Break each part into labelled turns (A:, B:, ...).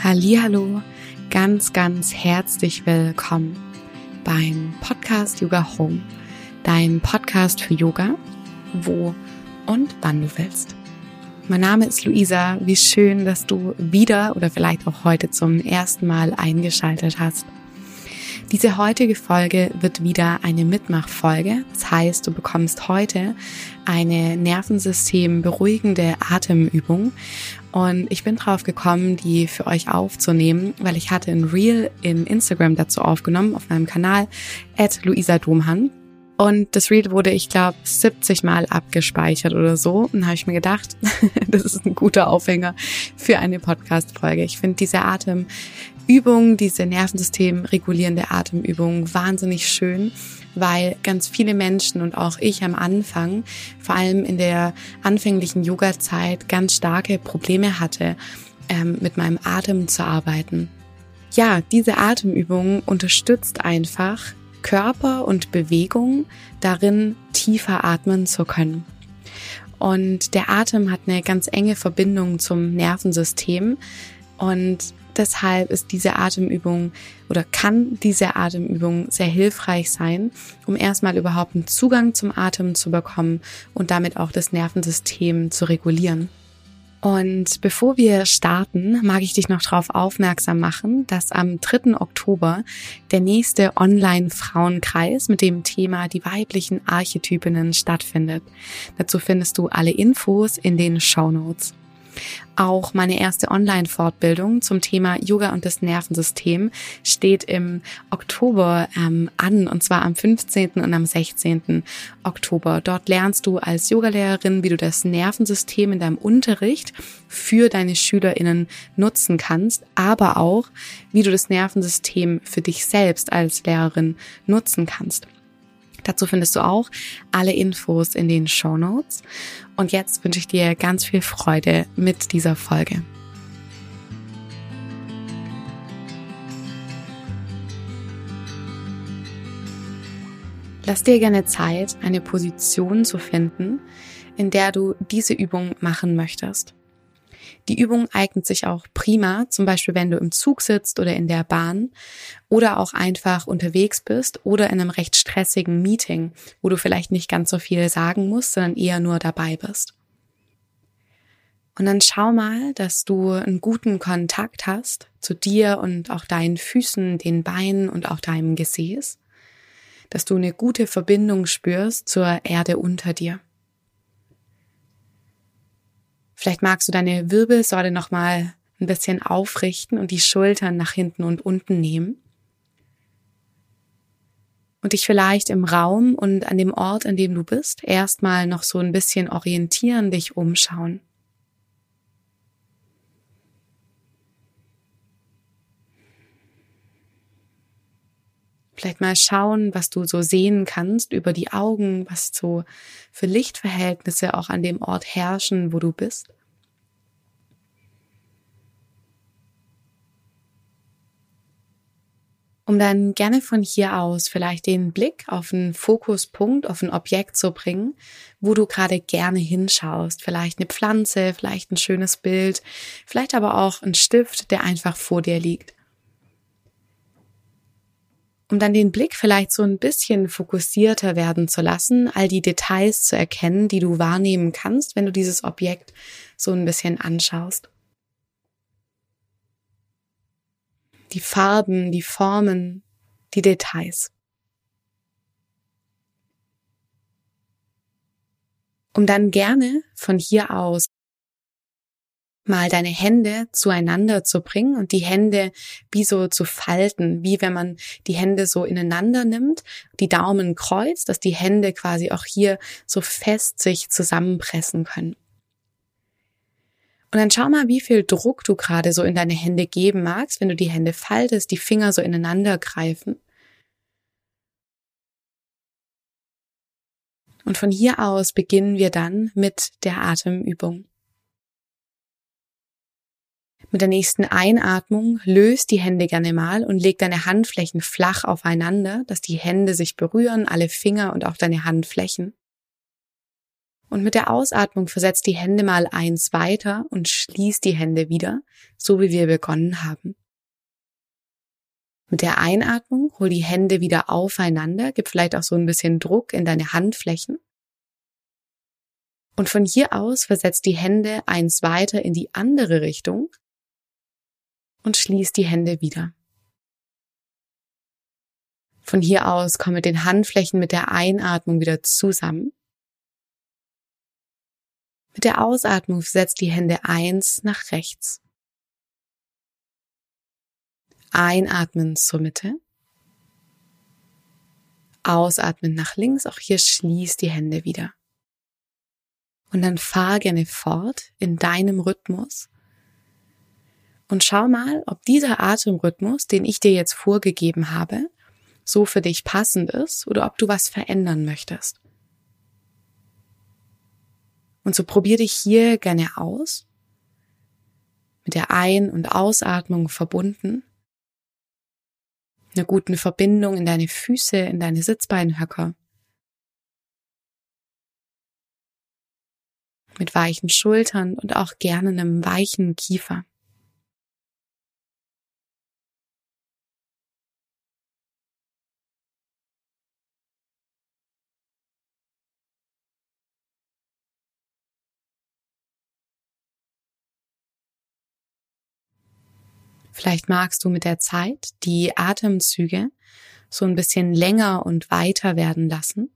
A: Hallo, ganz, ganz herzlich willkommen beim Podcast Yoga Home, dein Podcast für Yoga, wo und wann du willst. Mein Name ist Luisa. Wie schön, dass du wieder oder vielleicht auch heute zum ersten Mal eingeschaltet hast. Diese heutige Folge wird wieder eine Mitmachfolge. Das heißt, du bekommst heute eine Nervensystem beruhigende Atemübung und ich bin drauf gekommen, die für euch aufzunehmen, weil ich hatte ein Reel in Instagram dazu aufgenommen, auf meinem Kanal, at Luisa Domhan. Und das Reel wurde, ich glaube, 70 Mal abgespeichert oder so. Und habe ich mir gedacht, das ist ein guter Aufhänger für eine Podcast-Folge. Ich finde diese Atemübung, diese Nervensystem regulierende Atemübung wahnsinnig schön weil ganz viele Menschen und auch ich am Anfang, vor allem in der anfänglichen Yoga-Zeit, ganz starke Probleme hatte, ähm, mit meinem Atem zu arbeiten. Ja, diese Atemübung unterstützt einfach Körper und Bewegung darin, tiefer atmen zu können. Und der Atem hat eine ganz enge Verbindung zum Nervensystem. Und deshalb ist diese Atemübung oder kann diese Atemübung sehr hilfreich sein, um erstmal überhaupt einen Zugang zum Atem zu bekommen und damit auch das Nervensystem zu regulieren. Und bevor wir starten, mag ich dich noch darauf aufmerksam machen, dass am 3. Oktober der nächste Online-Frauenkreis mit dem Thema die weiblichen Archetypinnen stattfindet. Dazu findest du alle Infos in den Show Notes. Auch meine erste Online-Fortbildung zum Thema Yoga und das Nervensystem steht im Oktober ähm, an, und zwar am 15. und am 16. Oktober. Dort lernst du als Yogalehrerin, wie du das Nervensystem in deinem Unterricht für deine SchülerInnen nutzen kannst, aber auch, wie du das Nervensystem für dich selbst als Lehrerin nutzen kannst. Dazu findest du auch alle Infos in den Show Notes. Und jetzt wünsche ich dir ganz viel Freude mit dieser Folge. Lass dir gerne Zeit, eine Position zu finden, in der du diese Übung machen möchtest. Die Übung eignet sich auch prima, zum Beispiel wenn du im Zug sitzt oder in der Bahn oder auch einfach unterwegs bist oder in einem recht stressigen Meeting, wo du vielleicht nicht ganz so viel sagen musst, sondern eher nur dabei bist. Und dann schau mal, dass du einen guten Kontakt hast zu dir und auch deinen Füßen, den Beinen und auch deinem Gesäß, dass du eine gute Verbindung spürst zur Erde unter dir. Vielleicht magst du deine Wirbelsäule nochmal ein bisschen aufrichten und die Schultern nach hinten und unten nehmen. Und dich vielleicht im Raum und an dem Ort, an dem du bist, erstmal noch so ein bisschen orientieren, dich umschauen. Vielleicht mal schauen, was du so sehen kannst über die Augen, was so für Lichtverhältnisse auch an dem Ort herrschen, wo du bist. Um dann gerne von hier aus vielleicht den Blick auf einen Fokuspunkt, auf ein Objekt zu bringen, wo du gerade gerne hinschaust. Vielleicht eine Pflanze, vielleicht ein schönes Bild, vielleicht aber auch ein Stift, der einfach vor dir liegt um dann den Blick vielleicht so ein bisschen fokussierter werden zu lassen, all die Details zu erkennen, die du wahrnehmen kannst, wenn du dieses Objekt so ein bisschen anschaust. Die Farben, die Formen, die Details. Um dann gerne von hier aus mal deine Hände zueinander zu bringen und die Hände wie so zu falten, wie wenn man die Hände so ineinander nimmt, die Daumen kreuzt, dass die Hände quasi auch hier so fest sich zusammenpressen können. Und dann schau mal, wie viel Druck du gerade so in deine Hände geben magst, wenn du die Hände faltest, die Finger so ineinander greifen. Und von hier aus beginnen wir dann mit der Atemübung. Mit der nächsten Einatmung löst die Hände gerne mal und leg deine Handflächen flach aufeinander, dass die Hände sich berühren, alle Finger und auch deine Handflächen. Und mit der Ausatmung versetzt die Hände mal eins weiter und schließt die Hände wieder, so wie wir begonnen haben. Mit der Einatmung hol die Hände wieder aufeinander, gib vielleicht auch so ein bisschen Druck in deine Handflächen. Und von hier aus versetzt die Hände eins weiter in die andere Richtung und schließt die Hände wieder. Von hier aus komm mit den Handflächen mit der Einatmung wieder zusammen. Mit der Ausatmung setzt die Hände eins nach rechts. Einatmen zur Mitte. Ausatmen nach links. Auch hier schließt die Hände wieder. Und dann fahr gerne fort in deinem Rhythmus. Und schau mal, ob dieser Atemrhythmus, den ich dir jetzt vorgegeben habe, so für dich passend ist oder ob du was verändern möchtest. Und so probier dich hier gerne aus, mit der Ein- und Ausatmung verbunden, einer guten Verbindung in deine Füße, in deine Sitzbeinhöcker, mit weichen Schultern und auch gerne einem weichen Kiefer. Vielleicht magst du mit der Zeit die Atemzüge so ein bisschen länger und weiter werden lassen.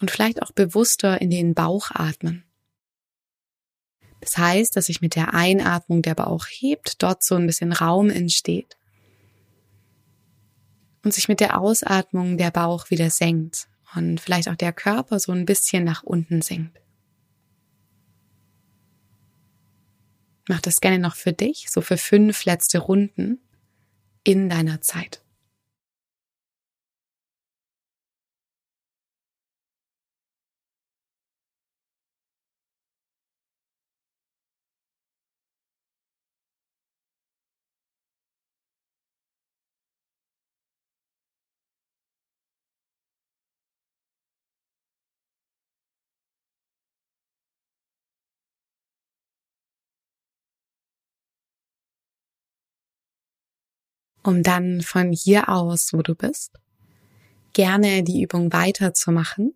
A: Und vielleicht auch bewusster in den Bauch atmen. Das heißt, dass sich mit der Einatmung der Bauch hebt, dort so ein bisschen Raum entsteht. Und sich mit der Ausatmung der Bauch wieder senkt und vielleicht auch der Körper so ein bisschen nach unten sinkt. Mach das gerne noch für dich, so für fünf letzte Runden in deiner Zeit. Um dann von hier aus, wo du bist, gerne die Übung weiterzumachen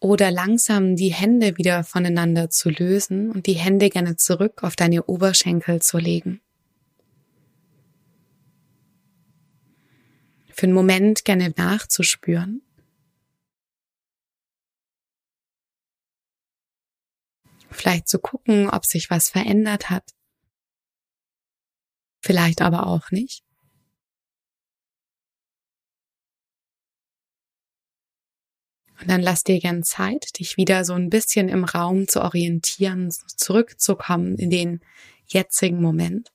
A: oder langsam die Hände wieder voneinander zu lösen und die Hände gerne zurück auf deine Oberschenkel zu legen. Für einen Moment gerne nachzuspüren. Vielleicht zu gucken, ob sich was verändert hat vielleicht aber auch nicht. Und dann lass dir gern Zeit, dich wieder so ein bisschen im Raum zu orientieren, zurückzukommen in den jetzigen Moment.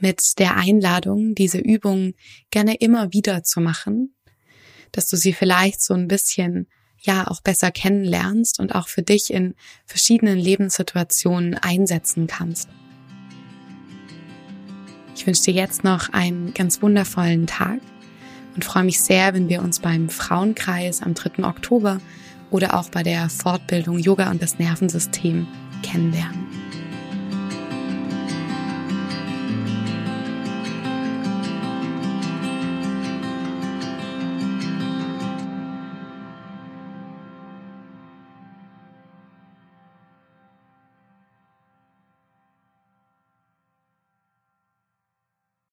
A: Mit der Einladung, diese Übung gerne immer wieder zu machen, dass du sie vielleicht so ein bisschen ja auch besser kennenlernst und auch für dich in verschiedenen Lebenssituationen einsetzen kannst. Ich wünsche dir jetzt noch einen ganz wundervollen Tag und freue mich sehr, wenn wir uns beim Frauenkreis am 3. Oktober oder auch bei der Fortbildung Yoga und das Nervensystem kennenlernen.